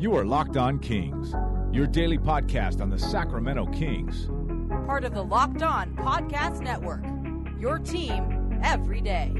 You are Locked On Kings, your daily podcast on the Sacramento Kings. Part of the Locked On Podcast Network. Your team every day.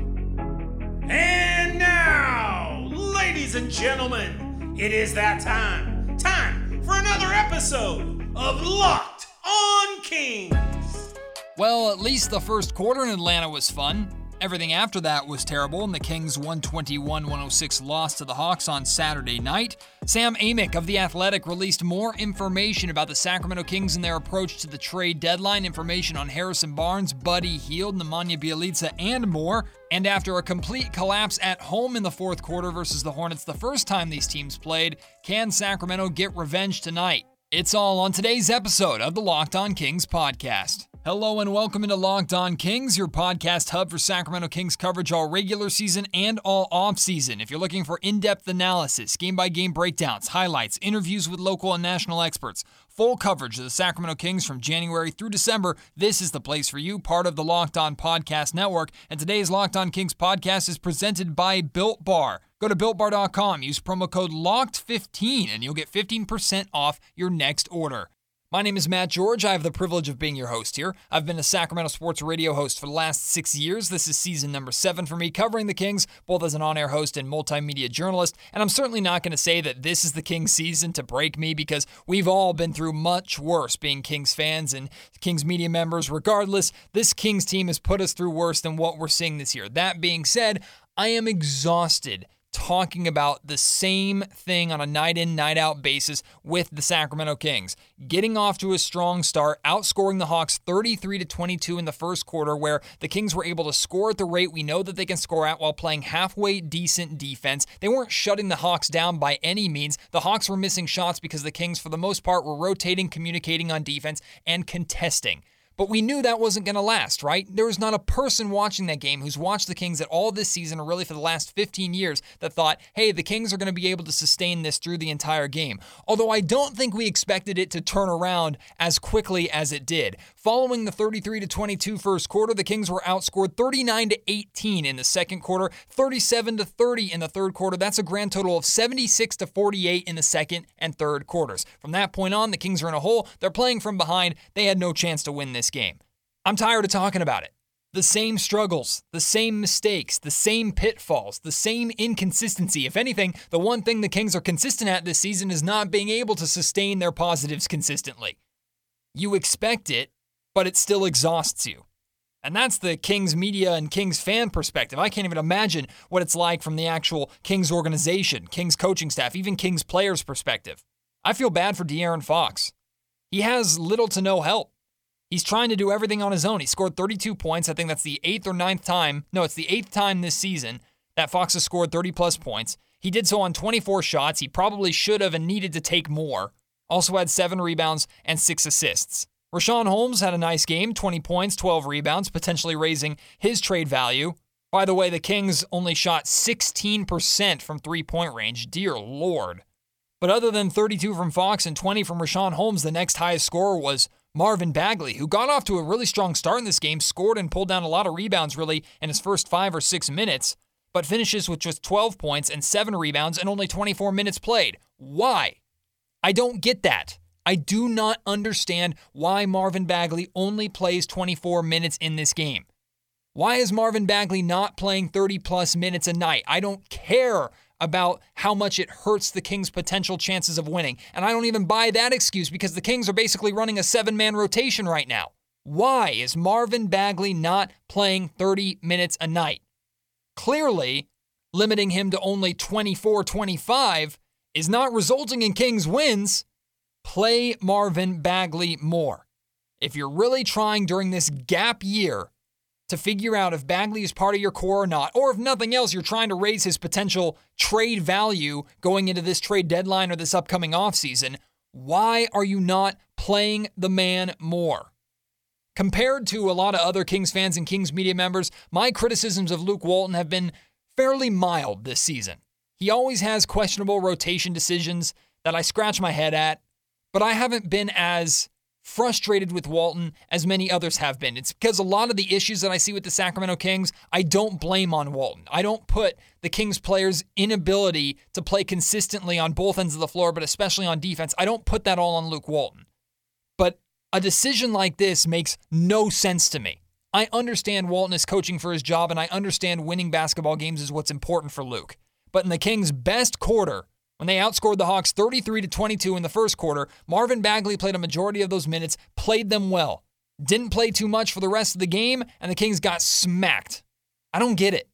And now, ladies and gentlemen, it is that time. Time for another episode of Locked On Kings. Well, at least the first quarter in Atlanta was fun. Everything after that was terrible, and the Kings 121 106 loss to the Hawks on Saturday night. Sam Amick of The Athletic released more information about the Sacramento Kings and their approach to the trade deadline, information on Harrison Barnes, Buddy Hield, Nemanja Bjelica, and more. And after a complete collapse at home in the fourth quarter versus the Hornets the first time these teams played, can Sacramento get revenge tonight? It's all on today's episode of the Locked On Kings podcast. Hello and welcome into Locked On Kings, your podcast hub for Sacramento Kings coverage all regular season and all off season. If you're looking for in depth analysis, game by game breakdowns, highlights, interviews with local and national experts, full coverage of the Sacramento Kings from January through December, this is the place for you, part of the Locked On Podcast Network. And today's Locked On Kings podcast is presented by Built Bar. Go to builtbar.com, use promo code LOCKED15, and you'll get 15% off your next order. My name is Matt George. I have the privilege of being your host here. I've been a Sacramento sports radio host for the last six years. This is season number seven for me, covering the Kings, both as an on air host and multimedia journalist. And I'm certainly not going to say that this is the Kings season to break me because we've all been through much worse being Kings fans and Kings media members. Regardless, this Kings team has put us through worse than what we're seeing this year. That being said, I am exhausted talking about the same thing on a night in, night out basis with the Sacramento Kings. Getting off to a strong start, outscoring the Hawks 33 to 22 in the first quarter, where the Kings were able to score at the rate we know that they can score at while playing halfway decent defense. They weren't shutting the Hawks down by any means. The Hawks were missing shots because the Kings, for the most part, were rotating, communicating on defense, and contesting. But we knew that wasn't going to last, right? There was not a person watching that game who's watched the Kings at all this season or really for the last 15 years that thought, hey, the Kings are going to be able to sustain this through the entire game. Although I don't think we expected it to turn around as quickly as it did. Following the 33 to 22 first quarter, the Kings were outscored 39 to 18 in the second quarter, 37 to 30 in the third quarter. That's a grand total of 76 to 48 in the second and third quarters. From that point on, the Kings are in a hole. They're playing from behind. They had no chance to win this game. I'm tired of talking about it. The same struggles, the same mistakes, the same pitfalls, the same inconsistency. If anything, the one thing the Kings are consistent at this season is not being able to sustain their positives consistently. You expect it, but it still exhausts you. And that's the Kings media and Kings fan perspective. I can't even imagine what it's like from the actual Kings organization, Kings coaching staff, even Kings players' perspective. I feel bad for De'Aaron Fox. He has little to no help. He's trying to do everything on his own. He scored 32 points. I think that's the eighth or ninth time. No, it's the eighth time this season that Fox has scored 30 plus points. He did so on 24 shots. He probably should have and needed to take more. Also had seven rebounds and six assists. Richaun Holmes had a nice game 20 points, 12 rebounds, potentially raising his trade value. By the way, the Kings only shot 16% from three point range. Dear Lord. But other than 32 from Fox and 20 from Richaun Holmes, the next highest scorer was Marvin Bagley, who got off to a really strong start in this game, scored and pulled down a lot of rebounds really in his first five or six minutes, but finishes with just 12 points and seven rebounds and only 24 minutes played. Why? I don't get that. I do not understand why Marvin Bagley only plays 24 minutes in this game. Why is Marvin Bagley not playing 30 plus minutes a night? I don't care about how much it hurts the Kings' potential chances of winning. And I don't even buy that excuse because the Kings are basically running a seven man rotation right now. Why is Marvin Bagley not playing 30 minutes a night? Clearly, limiting him to only 24 25 is not resulting in Kings wins. Play Marvin Bagley more. If you're really trying during this gap year to figure out if Bagley is part of your core or not, or if nothing else, you're trying to raise his potential trade value going into this trade deadline or this upcoming offseason, why are you not playing the man more? Compared to a lot of other Kings fans and Kings media members, my criticisms of Luke Walton have been fairly mild this season. He always has questionable rotation decisions that I scratch my head at, but I haven't been as frustrated with Walton as many others have been. It's because a lot of the issues that I see with the Sacramento Kings, I don't blame on Walton. I don't put the Kings players' inability to play consistently on both ends of the floor, but especially on defense, I don't put that all on Luke Walton. But a decision like this makes no sense to me. I understand Walton is coaching for his job, and I understand winning basketball games is what's important for Luke. But in the Kings' best quarter, when they outscored the Hawks 33 to 22 in the first quarter, Marvin Bagley played a majority of those minutes, played them well. Didn't play too much for the rest of the game, and the Kings got smacked. I don't get it.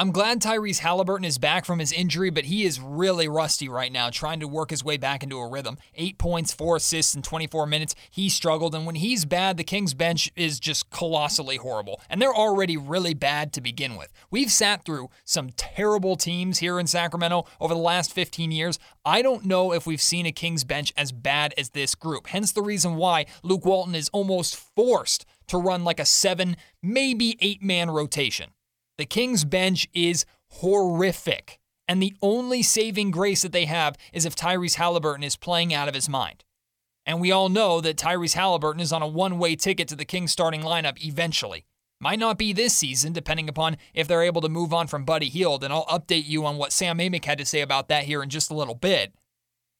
I'm glad Tyrese Halliburton is back from his injury, but he is really rusty right now, trying to work his way back into a rhythm. Eight points, four assists in 24 minutes. He struggled, and when he's bad, the Kings bench is just colossally horrible. And they're already really bad to begin with. We've sat through some terrible teams here in Sacramento over the last 15 years. I don't know if we've seen a Kings bench as bad as this group. Hence the reason why Luke Walton is almost forced to run like a seven, maybe eight man rotation. The Kings bench is horrific. And the only saving grace that they have is if Tyrese Halliburton is playing out of his mind. And we all know that Tyrese Halliburton is on a one way ticket to the Kings starting lineup eventually. Might not be this season, depending upon if they're able to move on from Buddy Hield, and I'll update you on what Sam Amick had to say about that here in just a little bit.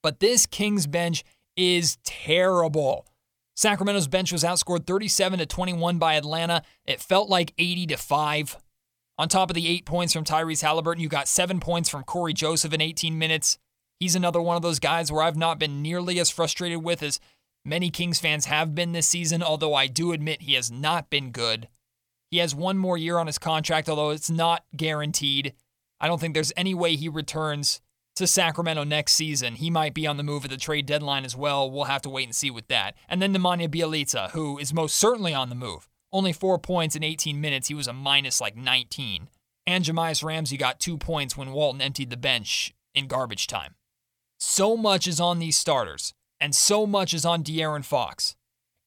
But this Kings bench is terrible. Sacramento's bench was outscored 37 to 21 by Atlanta. It felt like 80 to 5. On top of the eight points from Tyrese Halliburton, you got seven points from Cory Joseph in 18 minutes. He's another one of those guys where I've not been nearly as frustrated with as many Kings fans have been this season, although I do admit he has not been good. He has one more year on his contract, although it's not guaranteed. I don't think there's any way he returns to Sacramento next season. He might be on the move at the trade deadline as well. We'll have to wait and see with that. And then Nemanja Bjelica, who is most certainly on the move. Only four points in 18 minutes. He was a minus like 19. And Jahmi'us Ramsey got two points when Walton emptied the bench in garbage time. So much is on these starters, and so much is on De'Aaron Fox.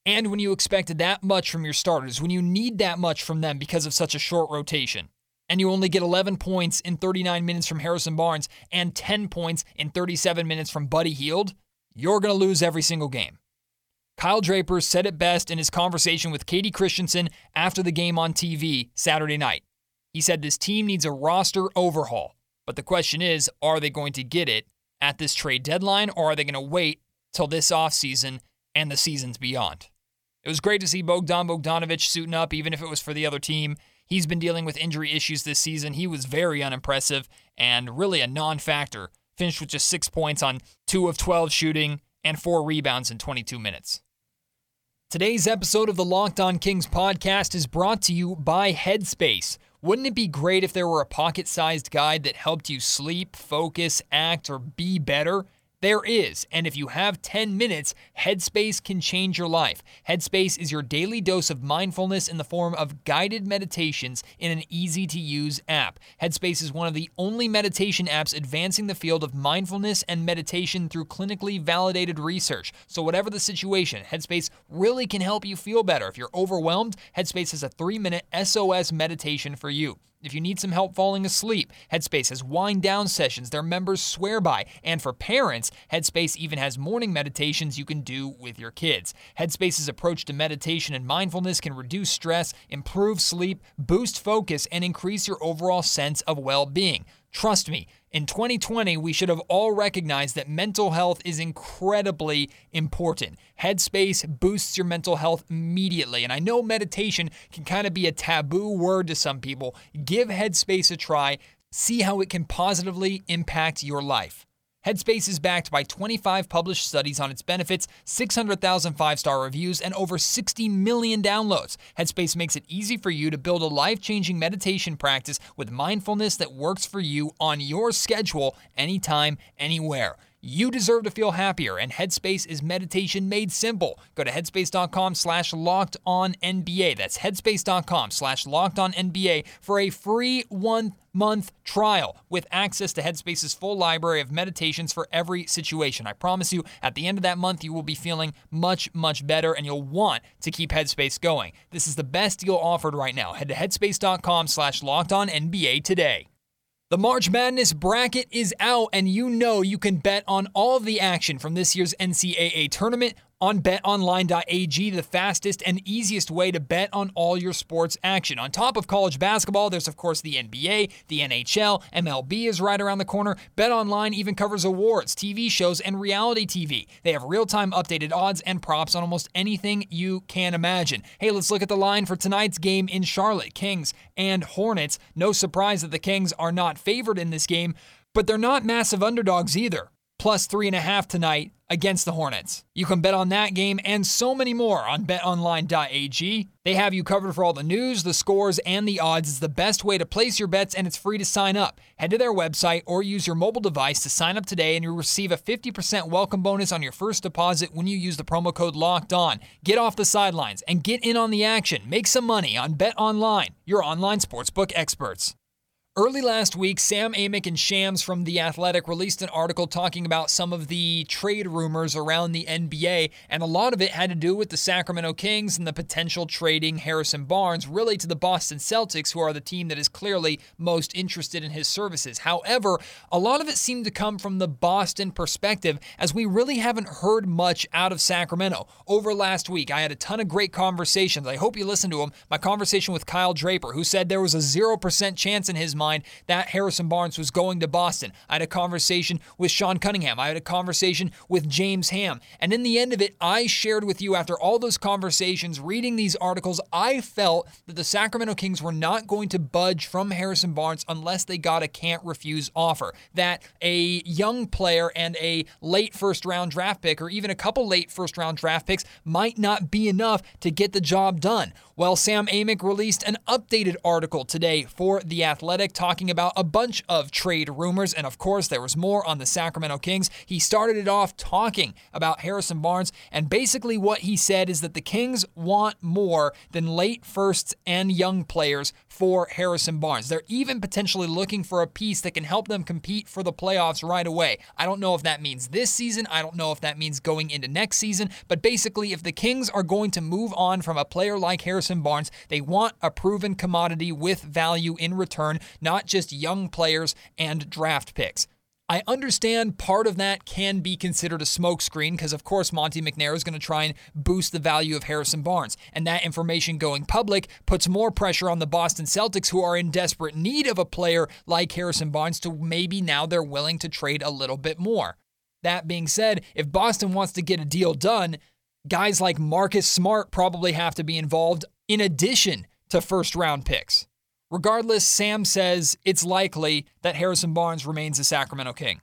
And when you expected that much from your starters, when you need that much from them because of such a short rotation, and you only get 11 points in 39 minutes from Harrison Barnes and 10 points in 37 minutes from Buddy Hield, you're going to lose every single game. Kyle Draper said it best in his conversation with Kayte Christensen after the game on TV Saturday night. He said this team needs a roster overhaul, but the question is are they going to get it at this trade deadline or are they going to wait till this offseason and the seasons beyond? It was great to see Bogdan Bogdanovic suiting up, even if it was for the other team. He's been dealing with injury issues this season. He was very unimpressive and really a non factor. Finished with just six points on two of 12 shooting and four rebounds in 22 minutes. Today's episode of the Locked On Kings podcast is brought to you by Headspace. Wouldn't it be great if there were a pocket sized guide that helped you sleep, focus, act, or be better? There is, and if you have 10 minutes, Headspace can change your life. Headspace is your daily dose of mindfulness in the form of guided meditations in an easy to use app. Headspace is one of the only meditation apps advancing the field of mindfulness and meditation through clinically validated research. So, whatever the situation, Headspace really can help you feel better. If you're overwhelmed, Headspace has a three minute SOS meditation for you. If you need some help falling asleep, Headspace has wind down sessions their members swear by. And for parents, Headspace even has morning meditations you can do with your kids. Headspace's approach to meditation and mindfulness can reduce stress, improve sleep, boost focus, and increase your overall sense of well being. Trust me, in 2020, we should have all recognized that mental health is incredibly important. Headspace boosts your mental health immediately. And I know meditation can kind of be a taboo word to some people. Give Headspace a try, see how it can positively impact your life. Headspace is backed by 25 published studies on its benefits, 600,000 five star reviews, and over 60 million downloads. Headspace makes it easy for you to build a life changing meditation practice with mindfulness that works for you on your schedule, anytime, anywhere. You deserve to feel happier, and Headspace is meditation made simple. Go to headspace.com slash locked on NBA. That's headspace.com slash locked on NBA for a free one month trial with access to Headspace's full library of meditations for every situation. I promise you, at the end of that month, you will be feeling much, much better, and you'll want to keep Headspace going. This is the best deal offered right now. Head to headspace.com slash locked on NBA today. The March Madness bracket is out, and you know you can bet on all of the action from this year's NCAA tournament on betonline.ag, the fastest and easiest way to bet on all your sports action. On top of college basketball, there's of course the NBA, the NHL, MLB is right around the corner. BetOnline even covers awards, TV shows, and reality TV. They have real time updated odds and props on almost anything you can imagine. Hey, let's look at the line for tonight's game in Charlotte Kings and Hornets. No surprise that the Kings are not favored in this game, but they're not massive underdogs either plus three and a half tonight against the Hornets. You can bet on that game and so many more on betonline.ag. They have you covered for all the news, the scores, and the odds. It's the best way to place your bets and it's free to sign up. Head to their website or use your mobile device to sign up today and you'll receive a 50% welcome bonus on your first deposit when you use the promo code LOCKED ON. Get off the sidelines and get in on the action. Make some money on BetOnline, your online sportsbook experts. Early last week, Sam Amick and Shams from The Athletic released an article talking about some of the trade rumors around the NBA, and a lot of it had to do with the Sacramento Kings and the potential trading Harrison Barnes, really to the Boston Celtics, who are the team that is clearly most interested in his services. However, a lot of it seemed to come from the Boston perspective, as we really haven't heard much out of Sacramento. Over last week, I had a ton of great conversations. I hope you listened to them. My conversation with Kyle Draper, who said there was a 0% chance in his mind mind that Harrison Barnes was going to Boston. I had a conversation with Sean Cunningham. I had a conversation with James Ham. And in the end of it, I shared with you after all those conversations, reading these articles, I felt that the Sacramento Kings were not going to budge from Harrison Barnes unless they got a can't refuse offer. That a young player and a late first round draft pick, or even a couple late first round draft picks, might not be enough to get the job done. Well, Sam Amick released an updated article today for The Athletic talking about a bunch of trade rumors, and of course, there was more on the Sacramento Kings. He started it off talking about Harrison Barnes, and basically what he said is that the Kings want more than late firsts and young players for Harrison Barnes. They're even potentially looking for a piece that can help them compete for the playoffs right away. I don't know if that means this season, I don't know if that means going into next season, but basically, if the Kings are going to move on from a player like Harrison Barnes. They want a proven commodity with value in return, not just young players and draft picks. I understand part of that can be considered a smokescreen because, of course, Monte McNair is going to try and boost the value of Harrison Barnes. And that information going public puts more pressure on the Boston Celtics, who are in desperate need of a player like Harrison Barnes, to maybe now they're willing to trade a little bit more. That being said, if Boston wants to get a deal done, guys like Marcus Smart probably have to be involved in addition to first round picks. Regardless, Sam says it's likely that Harrison Barnes remains a Sacramento King.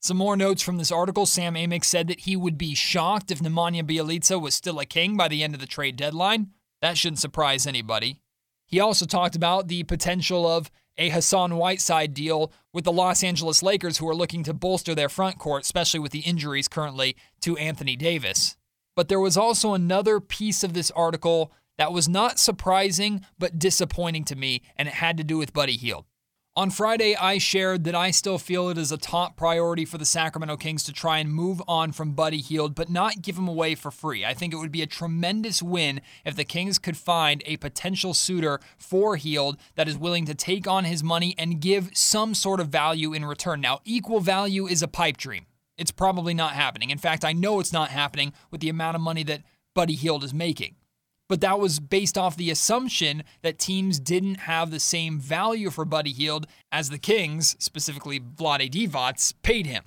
Some more notes from this article. Sam Amick said that he would be shocked if Nemanja Bjelica was still a king by the end of the trade deadline. That shouldn't surprise anybody. He also talked about the potential of a Hassan Whiteside deal with the Los Angeles Lakers, who are looking to bolster their front court, especially with the injuries currently to Anthony Davis. But there was also another piece of this article that was not surprising, but disappointing to me, and it had to do with Buddy Hield. On Friday, I shared that I still feel it is a top priority for the Sacramento Kings to try and move on from Buddy Hield, but not give him away for free. I think it would be a tremendous win if the Kings could find a potential suitor for Hield that is willing to take on his money and give some sort of value in return. Now, equal value is a pipe dream. It's probably not happening. In fact, I know it's not happening with the amount of money that Buddy Hield is making but that was based off the assumption that teams didn't have the same value for Buddy Hield as the Kings, specifically Vlade Divac, paid him.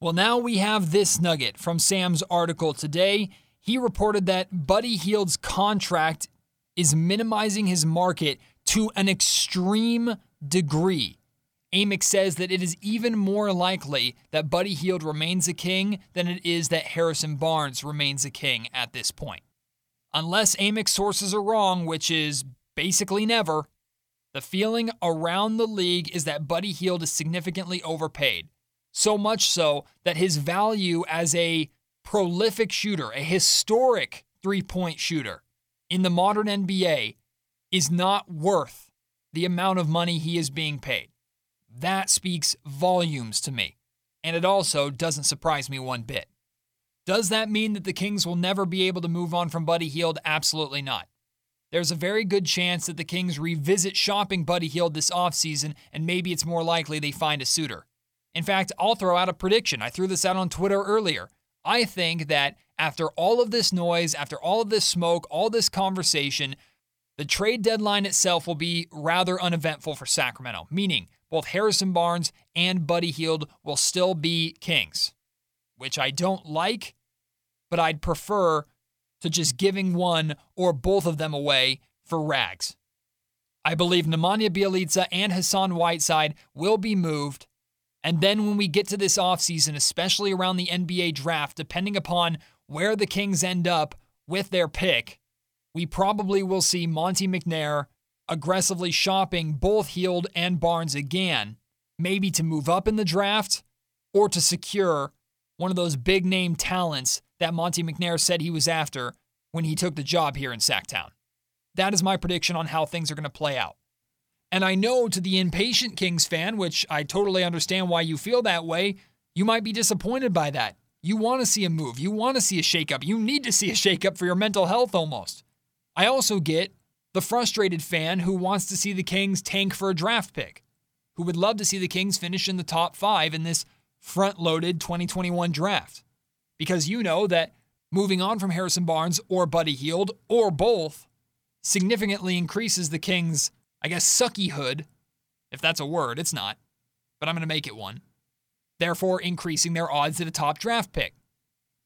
Well, now we have this nugget from Sam's article today. He reported that Buddy Hield's contract is minimizing his market to an extreme degree. Amick says that it is even more likely that Buddy Hield remains a king than it is that Harrison Barnes remains a king at this point. Unless Amick's sources are wrong, which is basically never, the feeling around the league is that Buddy Hield is significantly overpaid. So much so that his value as a prolific shooter, a historic three point shooter in the modern NBA, is not worth the amount of money he is being paid. That speaks volumes to me. And it also doesn't surprise me one bit. Does that mean that the Kings will never be able to move on from Buddy Hield? Absolutely not. There's a very good chance that the Kings revisit shopping Buddy Hield this offseason, and maybe it's more likely they find a suitor. In fact, I'll throw out a prediction. I threw this out on Twitter earlier. I think that after all of this noise, after all of this smoke, all this conversation, the trade deadline itself will be rather uneventful for Sacramento, meaning both Harrison Barnes and Buddy Hield will still be Kings, which I don't like, but I'd prefer to just giving one or both of them away for rags. I believe Nemanja Bjelica and Hassan Whiteside will be moved. And then when we get to this offseason, especially around the NBA draft, depending upon where the Kings end up with their pick, we probably will see Monte McNair aggressively shopping both Hield and Barnes again, maybe to move up in the draft or to secure one of those big name talents that Monte McNair said he was after when he took the job here in Sacktown. That is my prediction on how things are going to play out. And I know to the impatient Kings fan, which I totally understand why you feel that way, you might be disappointed by that. You want to see a move. You want to see a shakeup. You need to see a shakeup for your mental health almost. I also get the frustrated fan who wants to see the Kings tank for a draft pick, who would love to see the Kings finish in the top five in this front loaded 2021 draft. Because you know that moving on from Harrison Barnes or Buddy Hield or both significantly increases the Kings' I guess, suckyhood, if that's a word, it's not, but I'm going to make it one, therefore increasing their odds at a top draft pick.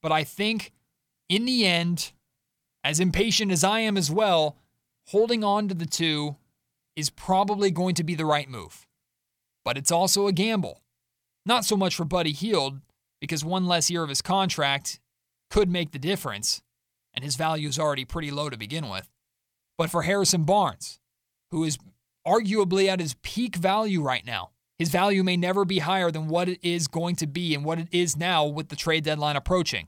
But I think in the end, as impatient as I am as well, holding on to the two is probably going to be the right move. But it's also a gamble. Not so much for Buddy Hield, because one less year of his contract could make the difference, and his value is already pretty low to begin with. But for Harrison Barnes, who is arguably at his peak value right now. His value may never be higher than what it is going to be and what it is now with the trade deadline approaching.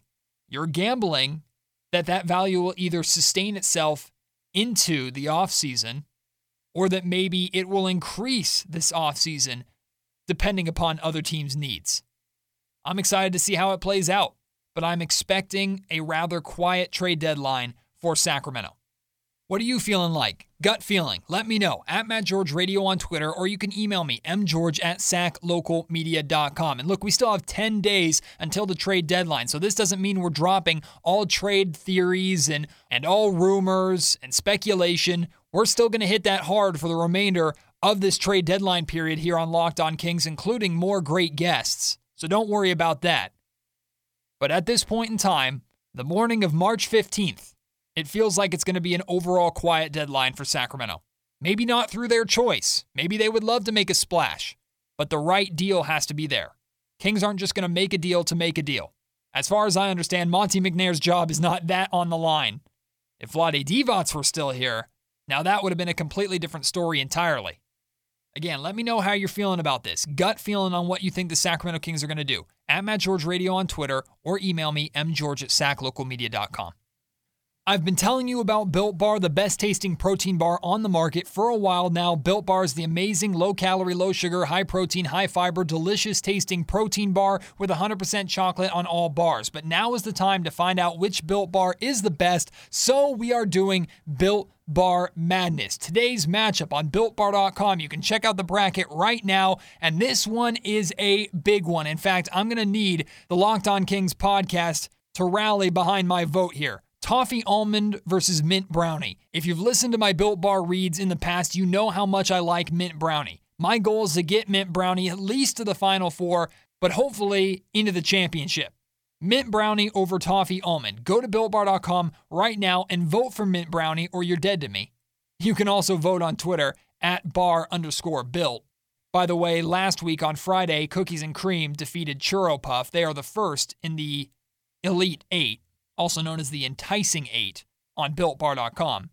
You're gambling that that value will either sustain itself into the offseason or that maybe it will increase this offseason depending upon other teams' needs. I'm excited to see how it plays out, but I'm expecting a rather quiet trade deadline for Sacramento. What are you feeling like? Gut feeling? Let me know at Matt George Radio on Twitter, or you can email me, mgeorge at saclocalmedia.com. And look, we still have 10 days until the trade deadline, so this doesn't mean we're dropping all trade theories and, and all rumors and speculation. We're still going to hit that hard for the remainder of this trade deadline period here on Locked On Kings, including more great guests. So don't worry about that. But at this point in time, the morning of March 15th, it feels like it's going to be an overall quiet deadline for Sacramento. Maybe not through their choice. Maybe they would love to make a splash, but the right deal has to be there. Kings aren't just going to make a deal to make a deal. As far as I understand, Monte McNair's job is not that on the line. If Vlade Divac were still here, now that would have been a completely different story entirely. Again, let me know how you're feeling about this. Gut feeling on what you think the Sacramento Kings are going to do. At Matt George Radio on Twitter or email me, mgeorge at saclocalmedia.com. I've been telling you about Built Bar, the best tasting protein bar on the market for a while now. Built Bar is the amazing low calorie, low sugar, high protein, high fiber, delicious tasting protein bar with 100% chocolate on all bars. But now is the time to find out which Built Bar is the best, so we are doing Built Bar Madness. Today's matchup on BuiltBar.com. You can check out the bracket right now, and this one is a big one. In fact, I'm going to need the Locked On Kings podcast to rally behind my vote here. Toffee almond versus mint brownie. If you've listened to my Built Bar reads in the past, you know how much I like mint brownie. My goal is to get mint brownie at least to the final four, but hopefully into the championship. Mint brownie over toffee almond. Go to builtbar.com right now and vote for mint brownie or you're dead to me. You can also vote on Twitter at bar underscore built. By the way, last week on Friday, Cookies and Cream defeated Churro Puff. They are the first in the Elite Eight also known as the Enticing Eight, on BuiltBar.com.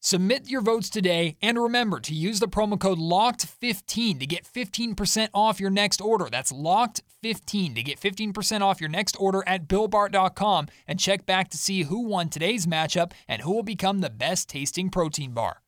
Submit your votes today and remember to use the promo code LOCKED15 to get 15% off your next order. That's LOCKED15 to get 15% off your next order at BuiltBar.com and check back to see who won today's matchup and who will become the best tasting protein bar.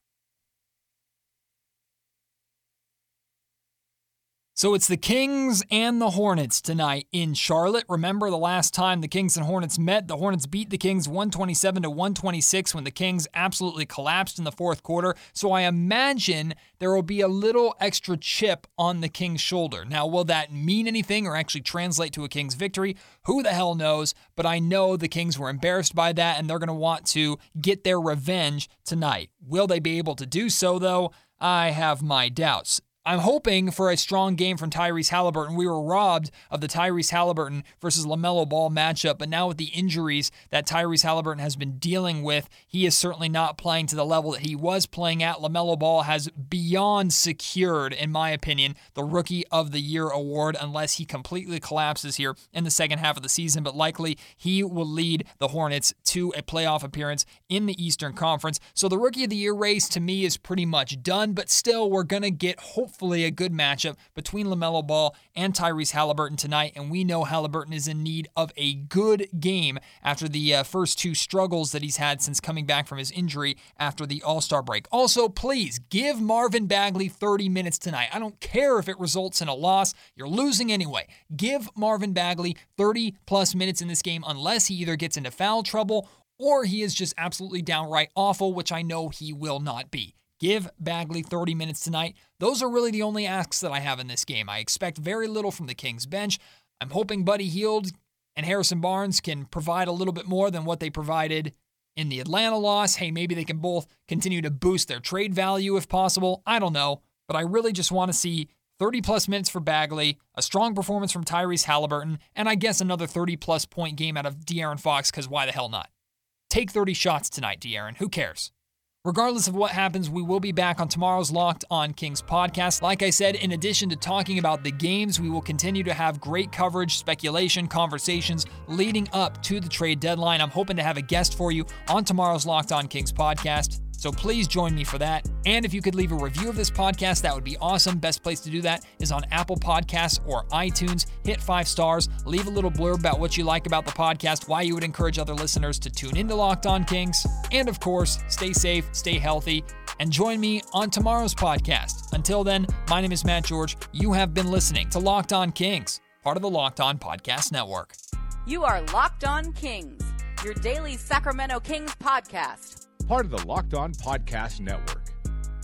So it's the Kings and the Hornets tonight in Charlotte. Remember the last time the Kings and Hornets met, the Hornets beat the Kings 127 to 126 when the Kings absolutely collapsed in the fourth quarter. So I imagine there will be a little extra chip on the Kings' shoulder. Now, will that mean anything or actually translate to a Kings victory? Who the hell knows? But I know the Kings were embarrassed by that and they're going to want to get their revenge tonight. Will they be able to do so though? I have my doubts. I'm hoping for a strong game from Tyrese Halliburton. We were robbed of the Tyrese Halliburton versus LaMelo Ball matchup, but now with the injuries that Tyrese Halliburton has been dealing with, he is certainly not playing to the level that he was playing at. LaMelo Ball has beyond secured, in my opinion, the Rookie of the Year award unless he completely collapses here in the second half of the season, but likely he will lead the Hornets to a playoff appearance in the Eastern Conference. So the Rookie of the Year race to me is pretty much done, but still, we're going to get hopefully hopefully a good matchup between LaMelo Ball and Tyrese Halliburton tonight. And we know Halliburton is in need of a good game after the uh, first two struggles that he's had since coming back from his injury after the All Star break. Also, please give Marvin Bagley 30 minutes tonight. I don't care if it results in a loss, you're losing anyway. Give Marvin Bagley 30 plus minutes in this game unless he either gets into foul trouble or he is just absolutely downright awful, which I know he will not be. Give Bagley 30 minutes tonight. Those are really the only asks that I have in this game. I expect very little from the Kings bench. I'm hoping Buddy Hield and Harrison Barnes can provide a little bit more than what they provided in the Atlanta loss. Hey, maybe they can both continue to boost their trade value if possible. I don't know. But I really just want to see 30 plus minutes for Bagley, a strong performance from Tyrese Halliburton, and I guess another 30 plus point game out of De'Aaron Fox, because why the hell not? Take 30 shots tonight, De'Aaron. Who cares? Regardless of what happens, we will be back on tomorrow's Locked on Kings podcast. Like I said, in addition to talking about the games, we will continue to have great coverage, speculation, conversations leading up to the trade deadline. I'm hoping to have a guest for you on tomorrow's Locked on Kings podcast. So please join me for that. And if you could leave a review of this podcast, that would be awesome. Best place to do that is on Apple Podcasts or iTunes. Hit five stars, leave a little blurb about what you like about the podcast, why you would encourage other listeners to tune into Locked On Kings. And of course, stay safe, stay healthy, and join me on tomorrow's podcast. Until then, my name is Matt George. You have been listening to Locked On Kings, part of the Locked On Podcast Network. You are Locked On Kings, your daily Sacramento Kings podcast part of the Locked On Podcast Network.